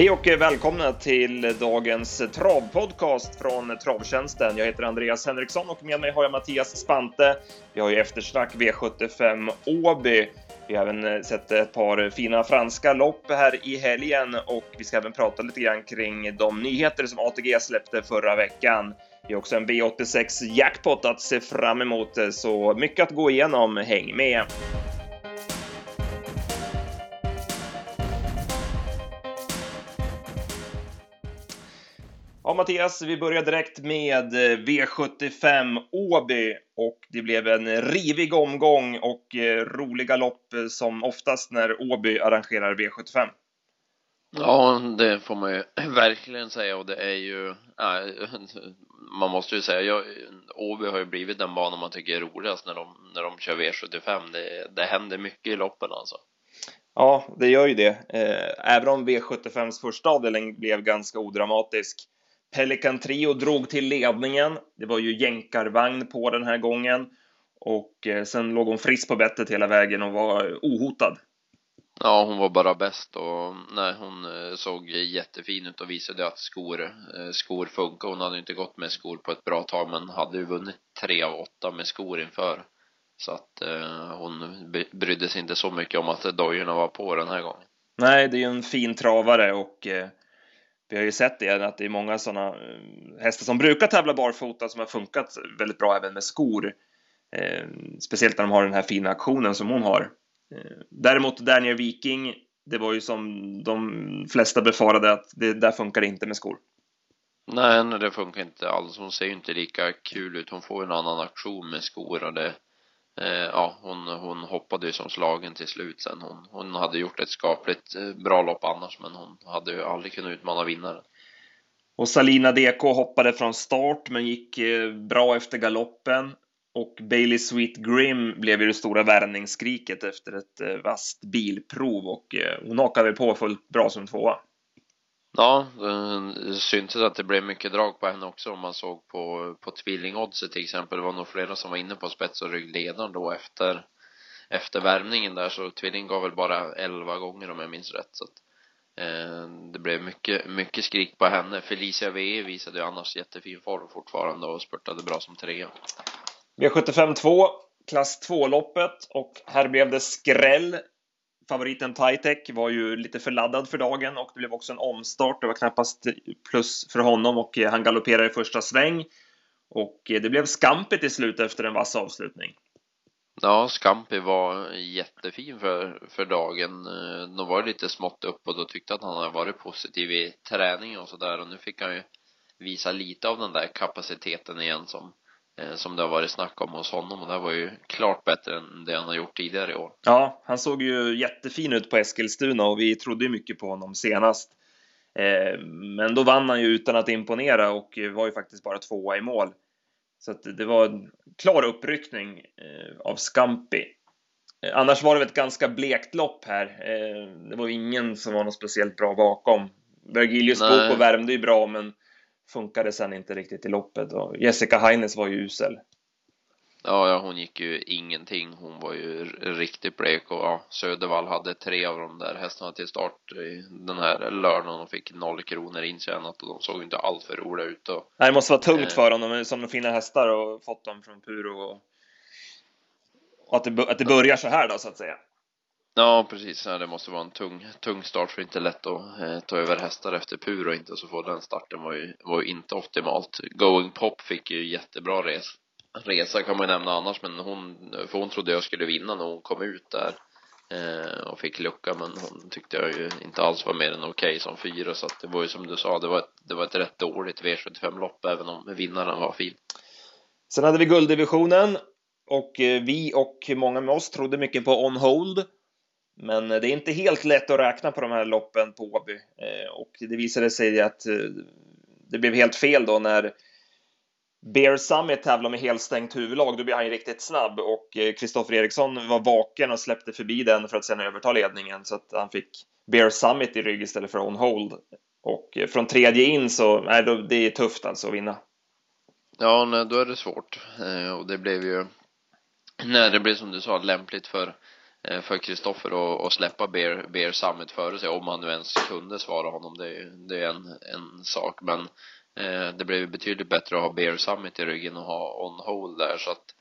Hej och välkomna till dagens travpodcast från Travtjänsten. Jag heter Andreas Henriksson och med mig har jag Mattias Spante. Vi har ju eftersnack V75 Åby. Vi har även eh, sett ett par fina franska lopp här i helgen och vi ska även prata lite grann kring de nyheter som ATG släppte förra veckan. Vi har också en V86 jackpot att se fram emot, eh, så mycket att gå igenom. Häng med! Ja, Mattias, vi börjar direkt med eh, V75 Åby och det blev en rivig omgång och eh, roliga lopp eh, som oftast när Åby arrangerar V75. Ja, det får man ju verkligen säga och det är ju, äh, man måste ju säga, jag, Åby har ju blivit den bana man tycker är roligast när de, när de kör V75. Det, det händer mycket i loppen alltså. Ja, det gör ju det. Även om V75s första avdelning blev ganska odramatisk Pelican Trio drog till ledningen. Det var ju jänkarvagn på den här gången och eh, sen låg hon frisk på bettet hela vägen och var ohotad. Ja, hon var bara bäst och nej, hon eh, såg jättefin ut och visade att skor, eh, skor funkar. Hon hade inte gått med skor på ett bra tag, men hade ju vunnit tre av åtta med skor inför. Så att eh, hon brydde sig inte så mycket om att dojorna var på den här gången. Nej, det är ju en fin travare och eh, vi har ju sett det, att det är många sådana eh, hästar som brukar tävla barfota som har funkat väldigt bra även med skor. Eh, speciellt när de har den här fina aktionen som hon har. Eh, däremot Daniel Viking, det var ju som de flesta befarade att det där funkar inte med skor. Nej, det funkar inte alls. Hon ser ju inte lika kul ut. Hon får en annan aktion med skor och det Eh, ja, hon, hon hoppade ju som slagen till slut sen. Hon, hon hade gjort ett skapligt eh, bra lopp annars, men hon hade ju aldrig kunnat utmana vinnaren. Och Salina DK hoppade från start, men gick eh, bra efter galoppen. Och Bailey Sweet Grim blev ju det stora värvningsskriket efter ett vasst bilprov och hon hakade på fullt bra som tvåa. Ja, det syntes att det blev mycket drag på henne också om man såg på, på tvillingoddset till exempel. Det var nog flera som var inne på spets och ryggledaren då efter, efter värmningen där så tvilling gav väl bara 11 gånger om jag minns rätt. Så att, eh, det blev mycket, mycket skrik på henne. Felicia VE visade ju annars jättefin form fortfarande och spurtade bra som trea. V75 2, klass 2-loppet och här blev det skräll favoriten Titec var ju lite för laddad för dagen och det blev också en omstart. Det var knappast plus för honom och eh, han galopperade i första sväng. Och eh, det blev Scampi till slut efter en vass avslutning. Ja, Scampi var jättefin för, för dagen. Eh, de var lite smått upp och då tyckte att han hade varit positiv i träningen och sådär och nu fick han ju visa lite av den där kapaciteten igen som som det har varit snack om hos honom och det var ju klart bättre än det han har gjort tidigare i år. Ja, han såg ju jättefin ut på Eskilstuna och vi trodde ju mycket på honom senast. Eh, men då vann han ju utan att imponera och var ju faktiskt bara tvåa i mål. Så att det var en klar uppryckning eh, av Scampi. Annars var det väl ett ganska blekt lopp här. Det var ingen som var något speciellt bra bakom. Vergilius Boko värmde ju bra, men funkade sen inte riktigt i loppet och Jessica Heines var ju usel. Ja, ja, hon gick ju ingenting. Hon var ju riktigt blek och ja, Södervall hade tre av de där hästarna till start i den här lördagen och fick noll kronor intjänat och de såg inte allt för roliga ut. Och, Nej, det måste vara tungt eh, för dem. De som fina hästar och fått dem från Puro och, och att, det, att det börjar så här då så att säga. Ja, precis. Ja, det måste vara en tung, tung start för det är inte lätt att eh, ta över hästar efter pur och inte så få den starten var ju, var ju inte optimalt. Going Pop fick ju jättebra res, resa kan man ju nämna annars, men hon, för hon trodde jag skulle vinna när hon kom ut där eh, och fick lucka, men hon tyckte jag ju inte alls var mer än okej okay som fyra, så att det var ju som du sa, det var ett, det var ett rätt dåligt V75-lopp, även om vinnaren var fin. Sen hade vi gulddivisionen och eh, vi och många med oss trodde mycket på On Hold men eh, det är inte helt lätt att räkna på de här loppen på Åby eh, och det visade sig att eh, det blev helt fel då när Bear Summit tävlar med helstängt huvudlag. Då blir han ju riktigt snabb och Kristoffer Eriksson var vaken och släppte förbi den för att sedan överta ledningen så att han fick Bear Summit i rygg istället för On Hold. Och från tredje in så, nej, då, det är tufft alltså att vinna. Ja, nej, då är det svårt och det blev ju, nej, det blev som du sa lämpligt för Eh, för Kristoffer att släppa Bear, Bear Summit före sig om han nu ens kunde svara honom. Det, det är en, en sak men eh, det blev betydligt bättre att ha Bear Summit i ryggen och ha on hold där så att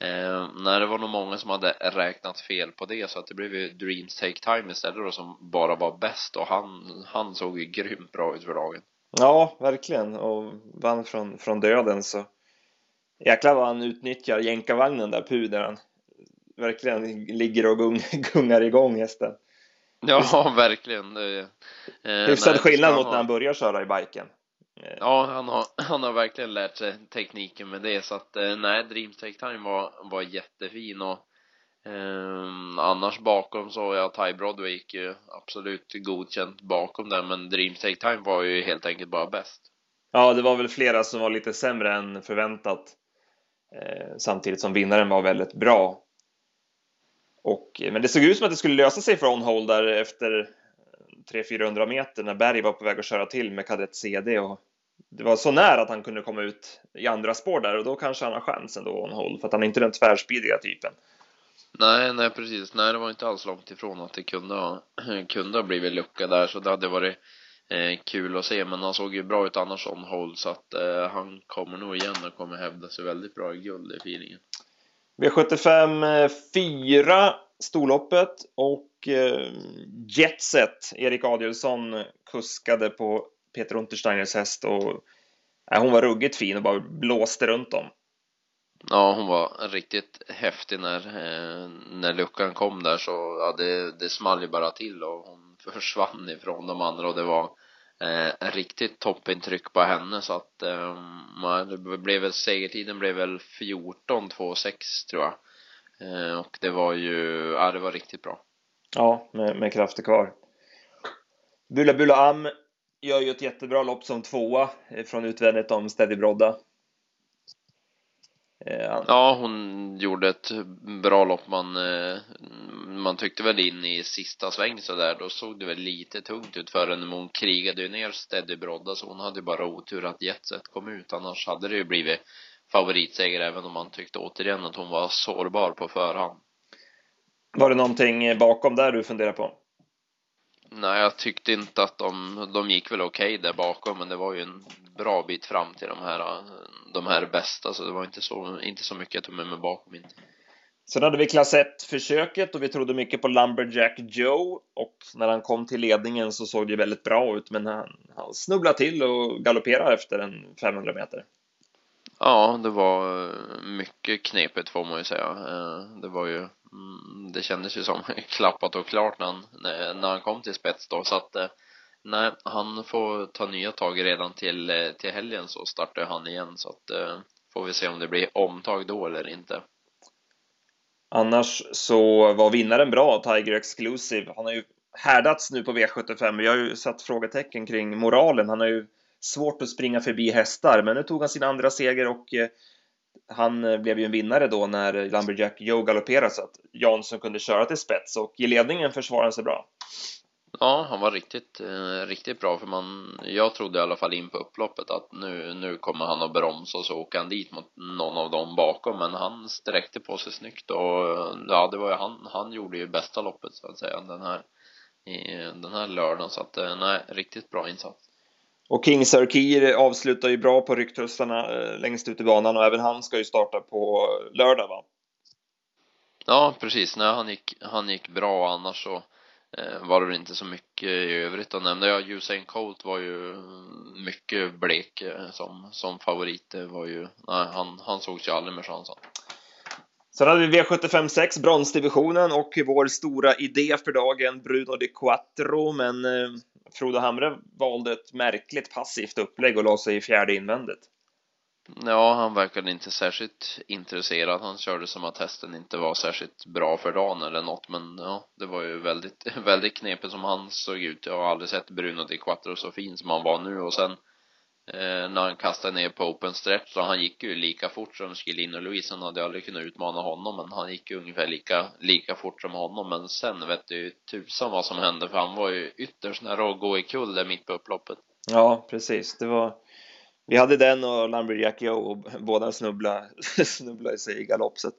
Eh, nej, det var nog många som hade räknat fel på det så att det blev ju Dreams Take Time istället då som bara var bäst och han, han såg ju grymt bra ut för dagen. Ja, verkligen. Och vann från, från döden så jäklar vad han utnyttjar jänkarvagnen där Pu han verkligen ligger och gung, gungar igång hästen. Ja, verkligen. Eh, Hyfsad skillnad mot när han börjar köra i biken. Ja, han har, han har verkligen lärt sig tekniken med det så att eh, nej, Dreams Take Time var, var jättefin och eh, annars bakom så jag Ty Broadway gick ju absolut godkänt bakom där men Dreams Take Time var ju helt enkelt bara bäst. Ja, det var väl flera som var lite sämre än förväntat eh, samtidigt som vinnaren var väldigt bra. Och, eh, men det såg ut som att det skulle lösa sig för On-Hold där efter 300-400 meter när Berg var på väg att köra till med kadett CD och det var så nära att han kunde komma ut i andra spår där och då kanske han har chansen då on hold för att han är inte den tvärspidiga typen. Nej, nej precis. Nej, det var inte alls långt ifrån att det kunde ha, kunde ha blivit lucka där så det hade varit eh, kul att se men han såg ju bra ut annars on hold så att eh, han kommer nog igen och kommer hävda sig väldigt bra i guld i feelingen. V75 4 eh, storloppet och eh, Jetset, Erik Adielsson kuskade på Peter Untersteiners häst och eh, hon var ruggigt fin och bara blåste runt dem. Ja, hon var riktigt häftig när, eh, när luckan kom där så ja, det, det small ju bara till och hon försvann ifrån de andra och det var eh, riktigt toppintryck på henne så att eh, det blev väl segertiden blev väl 14-2-6 tror jag eh, och det var ju, ja det var riktigt bra. Ja, med, med krafter kvar. Bula Bula Am gör ju ett jättebra lopp som tvåa från utvändigt om Steady Brodda. Eh, ja, hon gjorde ett bra lopp. Man, eh, man tyckte väl in i sista sväng så där, då såg det väl lite tungt ut för henne, men hon krigade ju ner Steady Brodda så hon hade bara otur att Jetset kom ut, annars hade det ju blivit favoritseger även om man tyckte återigen att hon var sårbar på förhand. Var det någonting bakom där du funderar på? Nej, jag tyckte inte att de, de gick väl okej okay där bakom, men det var ju en bra bit fram till de här, de här bästa, så det var inte så, inte så mycket jag tog med mig bakom inte. Sen hade vi klass 1-försöket och vi trodde mycket på Lumberjack Joe och när han kom till ledningen så såg det väldigt bra ut, men han, han snubblade till och galopperade efter en 500 meter. Ja, det var eh, mycket knepigt får man ju säga. Eh, det var ju mm, det kändes ju som klappat och klart när han, när han kom till spets då så att eh, nej, han får ta nya tag redan till, till helgen så startar han igen så att får vi se om det blir omtag då eller inte. Annars så var vinnaren bra, Tiger Exclusive. Han har ju härdats nu på V75. Vi har ju satt frågetecken kring moralen. Han har ju svårt att springa förbi hästar, men nu tog han sin andra seger och eh, han eh, blev ju en vinnare då när Lumberjack Joe galopperade så att Jansson kunde köra till spets och i ledningen försvarade han sig bra. Ja, han var riktigt, eh, riktigt bra för man, jag trodde i alla fall in på upploppet att nu, nu kommer han att bromsa och så åker han dit mot någon av dem bakom men han sträckte på sig snyggt och ja, det var ju han, han gjorde ju bästa loppet så att säga den här, i, den här lördagen så att eh, nej, riktigt bra insats. Och King Sarkir avslutar ju bra på rycktussarna eh, längst ut i banan och även han ska ju starta på lördag va? Ja, precis. Nej, han gick, han gick bra annars så eh, Eh, var det väl inte så mycket i övrigt att nämna. Ja, Usain Colt var ju mycket blek eh, som, som favorit. Det var ju, nej, han, han sågs ju aldrig med chansen. Sen hade vi V75 6, bronsdivisionen och vår stora idé för dagen, Bruno de Quattro, men eh, Frode Hamre valde ett märkligt passivt upplägg och la sig i fjärde invändet. Ja, han verkade inte särskilt intresserad. Han körde som att hästen inte var särskilt bra för dagen eller något, men ja, det var ju väldigt, väldigt knepigt som han såg ut. Jag har aldrig sett Bruno di Quattro så fin som han var nu och sen eh, när han kastade ner på open stretch så han gick ju lika fort som Schelin och Louise. Han hade aldrig kunnat utmana honom, men han gick ju ungefär lika, lika fort som honom. Men sen vet du tusan vad som hände, för han var ju ytterst nära att gå i kull där mitt på upploppet. Ja, precis. Det var vi hade den och Lumberjack Joe och båda snubblade, snubblade sig i galopp så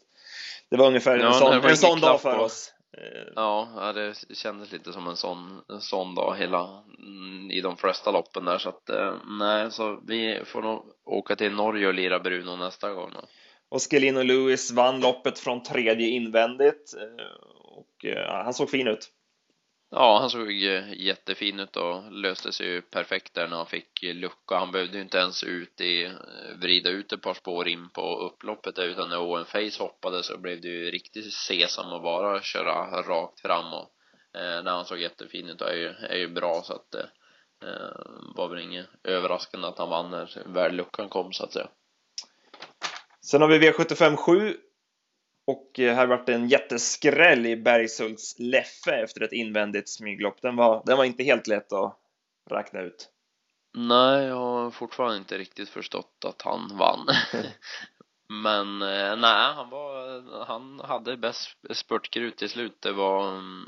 det var ungefär ja, en sån, en sån dag för på, oss. Eh, Ja, det kändes lite som en sån, en sån dag hela, mm, i de flesta loppen där så att, eh, nej, så vi får nog åka till Norge och lira Bruno nästa gång då. Och Schelin och Lewis vann loppet från tredje invändigt eh, och han såg fin ut. Ja, han såg jättefin ut och löste sig ju perfekt där när han fick lucka. Han behövde ju inte ens ut i, eh, vrida ut ett par spår in på upploppet där, utan när Owen Face hoppade så blev det ju riktigt sesam att bara köra rakt fram och eh, när han såg jättefin ut och är ju, är ju bra så att det eh, var väl inget överraskande att han vann när väl luckan kom så att säga. Sen har vi V75 7 och eh, här vart det en jätteskräll i Bergshults Leffe efter ett invändigt smyglopp. Den var, den var inte helt lätt att räkna ut. Nej, jag har fortfarande inte riktigt förstått att han vann. Men eh, nej, han var, han hade bäst spurtkrut till slut. Det var, mm,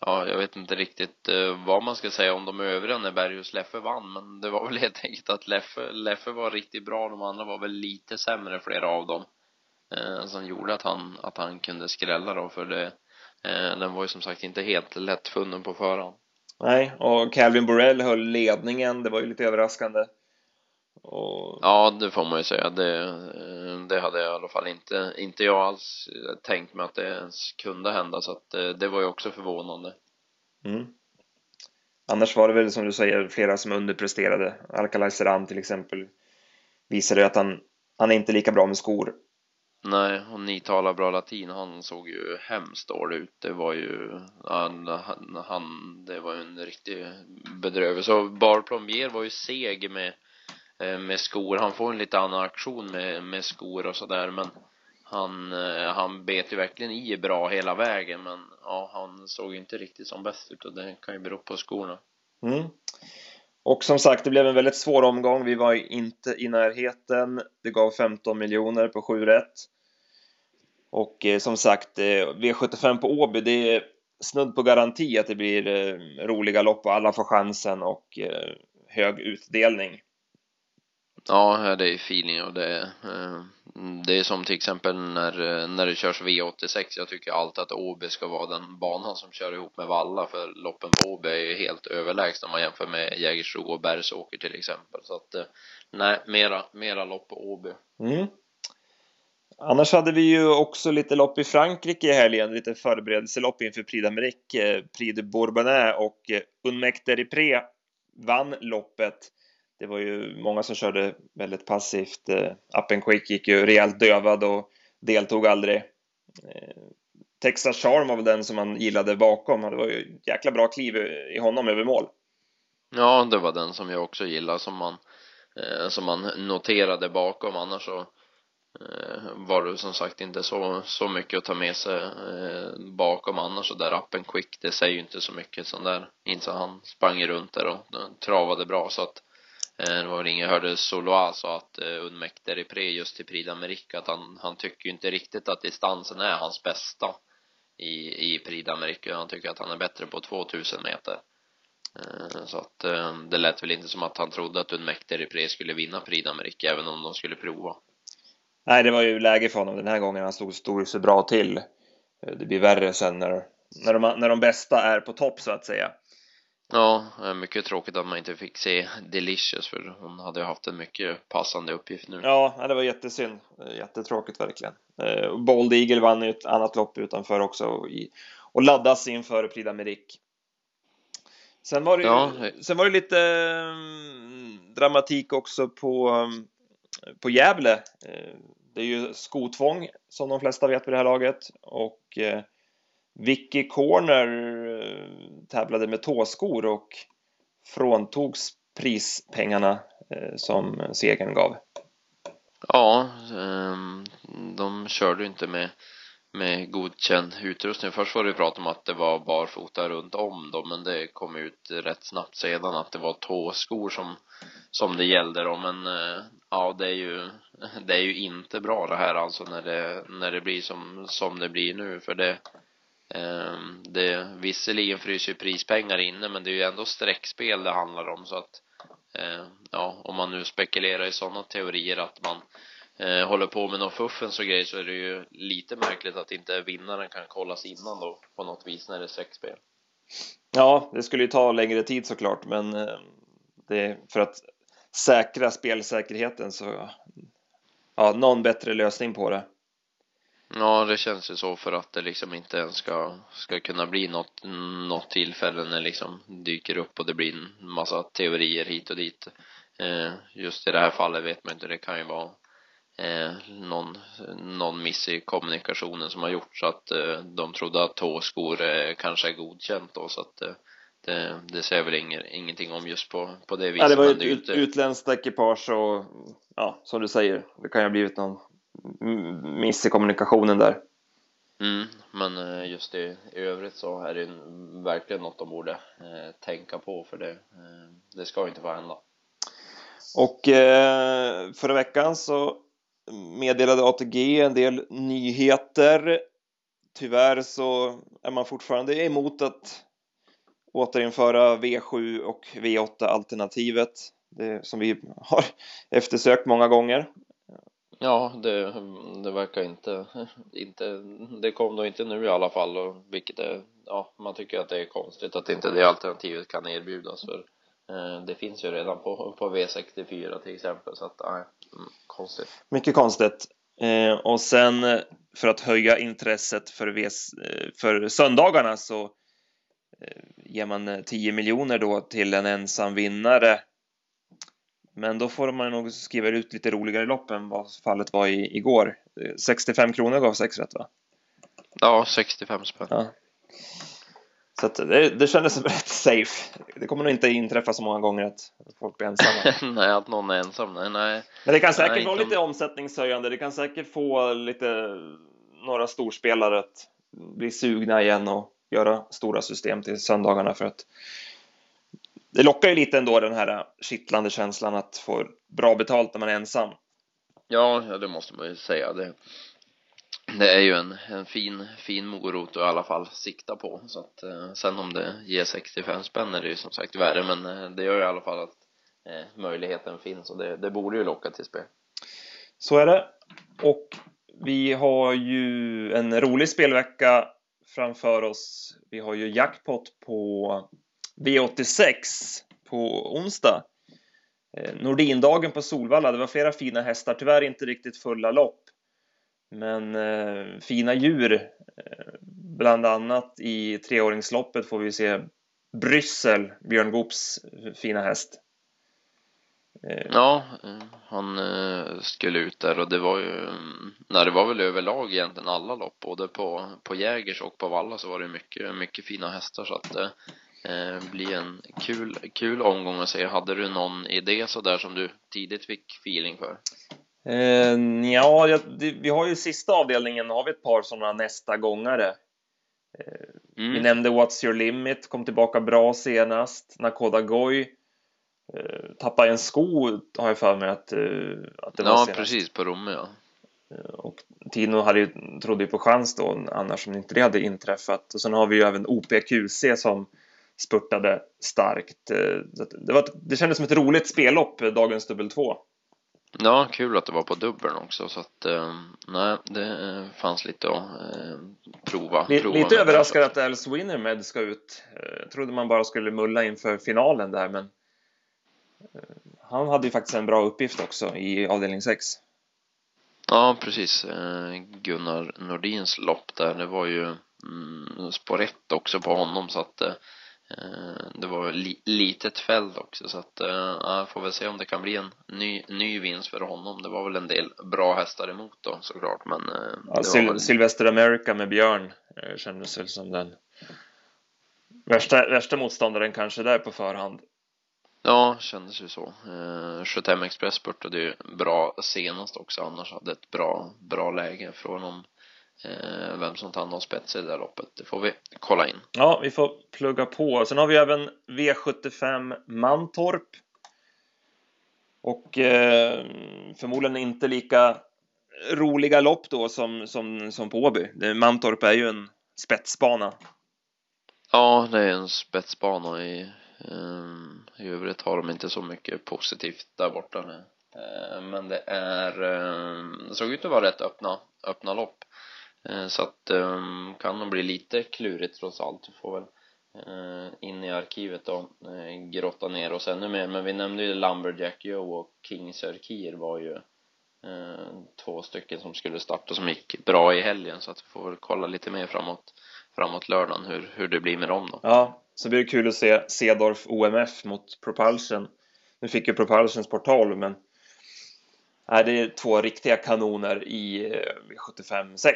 ja, jag vet inte riktigt eh, vad man ska säga om de övriga när Berghus Leffe vann, men det var väl helt enkelt att Leffe, Leffe var riktigt bra, de andra var väl lite sämre, flera av dem. Eh, som gjorde att han, att han kunde skrälla då, för det, eh, den var ju som sagt inte helt lättfunnen på förhand. Nej, och Calvin Borrell höll ledningen. Det var ju lite överraskande. Och... Ja, det får man ju säga. Det, eh, det hade jag i alla fall inte, inte jag alls tänkt mig att det ens kunde hända, så att det, det var ju också förvånande. Mm. Annars var det väl som du säger flera som underpresterade. Alcalay Seram till exempel visade att han, han är inte lika bra med skor. Nej, och ni talar bra latin, han såg ju hemskt dålig ut. Det var ju, han, han, han det var ju en riktig bedrövelse. Och Bar Plombier var ju seg med, eh, med skor. Han får en lite annan aktion med, med skor och sådär, men han, eh, han bet ju verkligen i bra hela vägen, men ja, han såg ju inte riktigt som bäst ut och det kan ju bero på skorna. Mm. Och som sagt, det blev en väldigt svår omgång. Vi var inte i närheten. Det gav 15 miljoner på 7 rätt. Och eh, som sagt, eh, V75 på Åby, det är snudd på garanti att det blir eh, roliga lopp och alla får chansen och hög utdelning. Ja, det är feeling och det, det är som till exempel när, när det körs V86. Jag tycker alltid att Åby ska vara den banan som kör ihop med Valla för loppen på Åby är ju helt överlägsna om man jämför med Jägersro och Bergsåker till exempel. Så att nej, mera, mera lopp på Åby. Mm. Annars hade vi ju också lite lopp i Frankrike i helgen, lite förberedelselopp inför Prix d'Amérique, eh, Prix de Bourbonnais och eh, Unmecte Ripré vann loppet. Det var ju många som körde väldigt passivt. Eh, up and Quick gick ju rejält dövad och deltog aldrig. Texas Charm var väl den som man gillade bakom. Det var ju jäkla bra kliv i honom över mål. Ja, det var den som jag också gillade som man, som man noterade bakom. Annars så Eh, var det som sagt inte så, så mycket att ta med sig eh, bakom annars så där appen quick det säger ju inte så mycket. Sån där inte så han sprang runt där och eh, travade bra. Så att det var väl ingen, jag hörde Soloa sa att uh, i pre just till Prix d'Amérique att han, han tycker ju inte riktigt att distansen är hans bästa i, i Prix d'Amérique. Han tycker att han är bättre på 2000 meter. Så att det lät väl inte som att han trodde att Unmekter i pre skulle vinna Prix d'Amérique även om de skulle prova. Nej, det var ju läge för honom den här gången. Han stod, stod så bra till. Det blir värre sen när, när, de, när de bästa är på topp så att säga. Ja, mycket tråkigt att man inte fick se Delicious för hon hade ju haft en mycket passande uppgift nu. Ja, det var jättesynd. Jättetråkigt verkligen. Bold Eagle vann ju ett annat lopp utanför också och laddas inför Prix d'Amérique. Sen var det, ja. sen var det lite dramatik också på, på Gävle. Eh, det är ju skotvång som de flesta vet vid det här laget och eh, Vicky Corner eh, tävlade med tåskor och fråntogs prispengarna som segern gav. Ja, ehm, de körde inte med, med godkänd utrustning. Först var det prat om att det var barfota runt om dem, men det kom ut rätt snabbt sedan att det var tåskor som, som det gällde då. Men ja, det är ju, det är ju inte bra det här alltså när det, när det blir som, som det blir nu, för det eh, det, visserligen fryser ju prispengar inne men det är ju ändå streckspel det handlar om så att eh, ja, om man nu spekulerar i sådana teorier att man eh, håller på med någon fuffens och grejer så är det ju lite märkligt att inte vinnaren kan kollas innan då på något vis när det är streckspel. Ja, det skulle ju ta längre tid såklart, men eh, det, för att säkra spelsäkerheten så ja, någon bättre lösning på det. Ja, det känns ju så för att det liksom inte ens ska, ska kunna bli något, något tillfälle när liksom dyker upp och det blir en massa teorier hit och dit. Eh, just i det här fallet vet man inte, det kan ju vara eh, någon, någon miss i kommunikationen som har gjort så att eh, de trodde att tåskor eh, kanske är godkänt då så att eh, det, det säger väl ingen, ingenting om just på, på det viset. Ja, det var ju ett ut, utländskt ekipage och ja, som du säger, det kan ju ha blivit någon miss i kommunikationen där. Mm, men eh, just i, i övrigt så är det en- verkligen något de borde eh, tänka på för det, eh, det ska ju inte få hända. Och eh, förra veckan så meddelade ATG en del nyheter. Tyvärr så är man fortfarande emot att återinföra V7 och V8 alternativet. Det som vi har eftersökt många gånger. Ja, det, det verkar inte, inte, det kom då inte nu i alla fall och vilket är, ja, man tycker att det är konstigt att inte det alternativet kan erbjudas för eh, det finns ju redan på, på V64 till exempel så att, nej, mm, konstigt. Mycket konstigt. Eh, och sen eh, för att höja intresset för, VS, eh, för söndagarna så ger man eh, 10 miljoner då till en ensam vinnare. Men då får man nog skriva ut lite roligare lopp än vad fallet var i, igår. Eh, 65 kronor gav sex rätt va? Ja, 65 spänn. Ja. Så att det, det kändes rätt safe. Det kommer nog inte inträffa så många gånger att folk blir ensamma. nej, att någon är ensam, nej, nej. Men det kan säkert Nej, vara inte lite omsättningshöjande. Det kan säkert få lite några storspelare att bli sugna igen och göra stora system till söndagarna för att det lockar ju lite ändå den här kittlande känslan att få bra betalt när man är ensam. Ja, ja, det måste man ju säga. Det, det är ju en, en fin, fin morot att i alla fall sikta på. Så att, eh, sen om det ger 65 spänn är det ju som sagt värre, men eh, det gör i alla fall att eh, möjligheten finns och det, det borde ju locka till spel. Så är det. Och vi har ju en rolig spelvecka framför oss. Vi har ju jackpot på V86 på onsdag. Eh, Nordindagen på Solvalla. Det var flera fina hästar, tyvärr inte riktigt fulla lopp. Men eh, fina djur. Eh, bland annat i treåringsloppet får vi se Bryssel, Björn Goops fina häst. Eh, Ja, han eh, skulle ut där och det var ju, nej det var väl överlag egentligen alla lopp, både på, på Jägers och på Valla så var det mycket, mycket fina hästar så att det eh, blir en kul, kul omgång att se. Hade du någon idé så där som du tidigt fick feeling för? Eh, ja, jag- det, vi har ju sista avdelningen har vi ett par sådana nästa gångare. Vi Mm. nämnde What's Your Limit, kom tillbaka bra senast. Nakoda Goy eh, tappade en sko, har jag för mig att, eh, att det var Ja, senast. precis, på Romme ja. Och Tino hade ju, trodde ju på chans då, annars om inte det hade inträffat. Och sen har vi ju även OPQC som spurtade starkt. Eh, Det, var, det kändes som ett roligt spellopp, eh, dagens dubbel två. Ja, kul att det var på dubbeln också så att, eh, nej, det eh, fanns lite att eh, prova. Li- prova Lite överraskad att Alice Winnermed ska ut. Eh, Jag trodde man bara skulle mulla inför finalen där, men eh, han hade ju faktiskt en bra uppgift också i avdelning 6. så. Ja, precis. Eh, Gunnar Nordins lopp där, det var ju mm, spår ett också på honom så att eh, det var li litet fält också så att eh, jag får väl se om det kan bli en ny, ny vinst för honom. Det var väl en del bra hästar emot då såklart men Ja, var väl... Sylvester America med Björn kändes väl som den värsta, värsta motståndaren kanske där på förhand. Ja, kändes ju så. Eh, 75 Express spurtade ju bra senast också, annars hade ett bra, bra läge från om eh, vem som tar någon spets i det där loppet. Det får vi kolla in. Ja, vi får plugga på. Sen har vi även V75 Mantorp. Och eh, förmodligen inte lika roliga lopp då som, som, som på Åby. Mantorp är ju en spetsbana. Ja, det är en spetsbana i, eh, i övrigt har de inte så mycket positivt där borta. nu. Eh, men det är, eh, det såg ut att vara rätt öppna, öppna lopp. Eh, så att kan nog bli lite klurigt trots allt. Du får väl in i arkivet och grotta ner oss ännu mer. Men vi nämnde ju Lumberjack Joe och King Sir var ju två stycken som skulle starta som gick bra i helgen så att vi får väl kolla lite mer framåt, framåt lördagen hur, hur det blir med dem då. Ja, så blir det kul att se Cedorf OMF mot Propulsion. Nu fick ju Propulsion sport 12 men Nej, det är två riktiga kanoner i 75-6.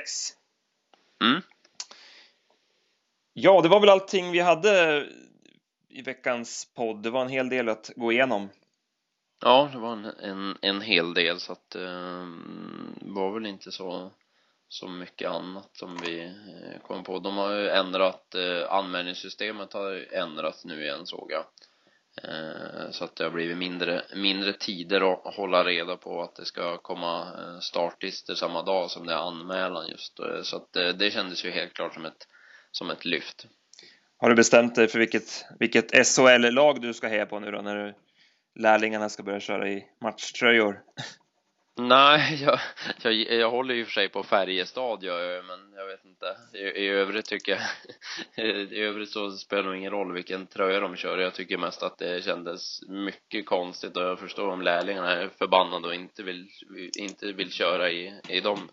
Mm. Ja, det var väl allting vi hade i veckans podd. Det var en hel del att gå igenom. Ja, det var en, en, en hel del så att det eh, var väl inte så, så mycket annat som vi eh, kom på. De har ju ändrat, eh, anmälningssystemet har ändrats nu igen såg jag. Eh, så att det har blivit mindre, mindre tider att hålla reda på att det ska komma eh, startlistor samma dag som det är anmälan just. Eh, så att det, det kändes ju helt klart som ett, som ett lyft. Har du bestämt dig för vilket, vilket SHL-lag du ska heja på nu då när lärlingarna ska börja köra i matchtröjor? Nej, jag, jag, jag håller ju för sig på Färjestad jag men jag vet inte. I, I övrigt tycker jag, i övrigt så spelar det nog ingen roll vilken tröja de kör. Jag tycker mest att det kändes mycket konstigt och jag förstår om lärlingarna är förbannade och inte vill, inte vill köra i, i de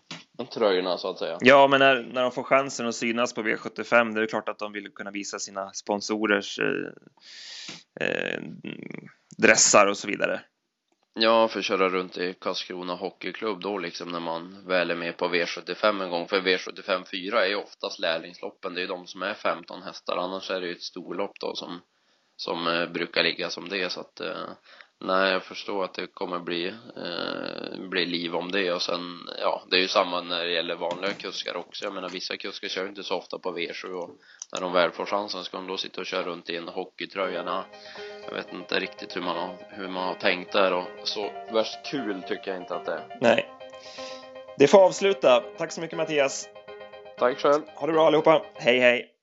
tröjorna så att säga. Ja, men när, när de får chansen att synas på V75, det är klart att de vill kunna visa sina sponsorers eh, eh, dressar och så vidare. Ja, för att köra runt i Karlskrona Hockeyklubb då liksom när man väl är med på V75 en gång. För V75 4 är ju oftast lärlingsloppen. Det är ju de som är 15 hästar. Annars är det ju ett storlopp då som, som eh, brukar ligga som det. Så att eh, Nej, jag förstår att det kommer bli, eh, bli liv om det och sen, ja, det är ju samma när det gäller vanliga kuskar också. Jag menar, vissa kuskar kör inte så ofta på V7 och när de väl får chansen ska de då sitta och köra runt i en hockeytröja. Jag vet inte riktigt hur man har, hur man har tänkt där och så värst kul tycker jag inte att det är. Nej. Det får avsluta. Tack så mycket Mattias. Tack själv. Ha det bra allihopa. Hej hej.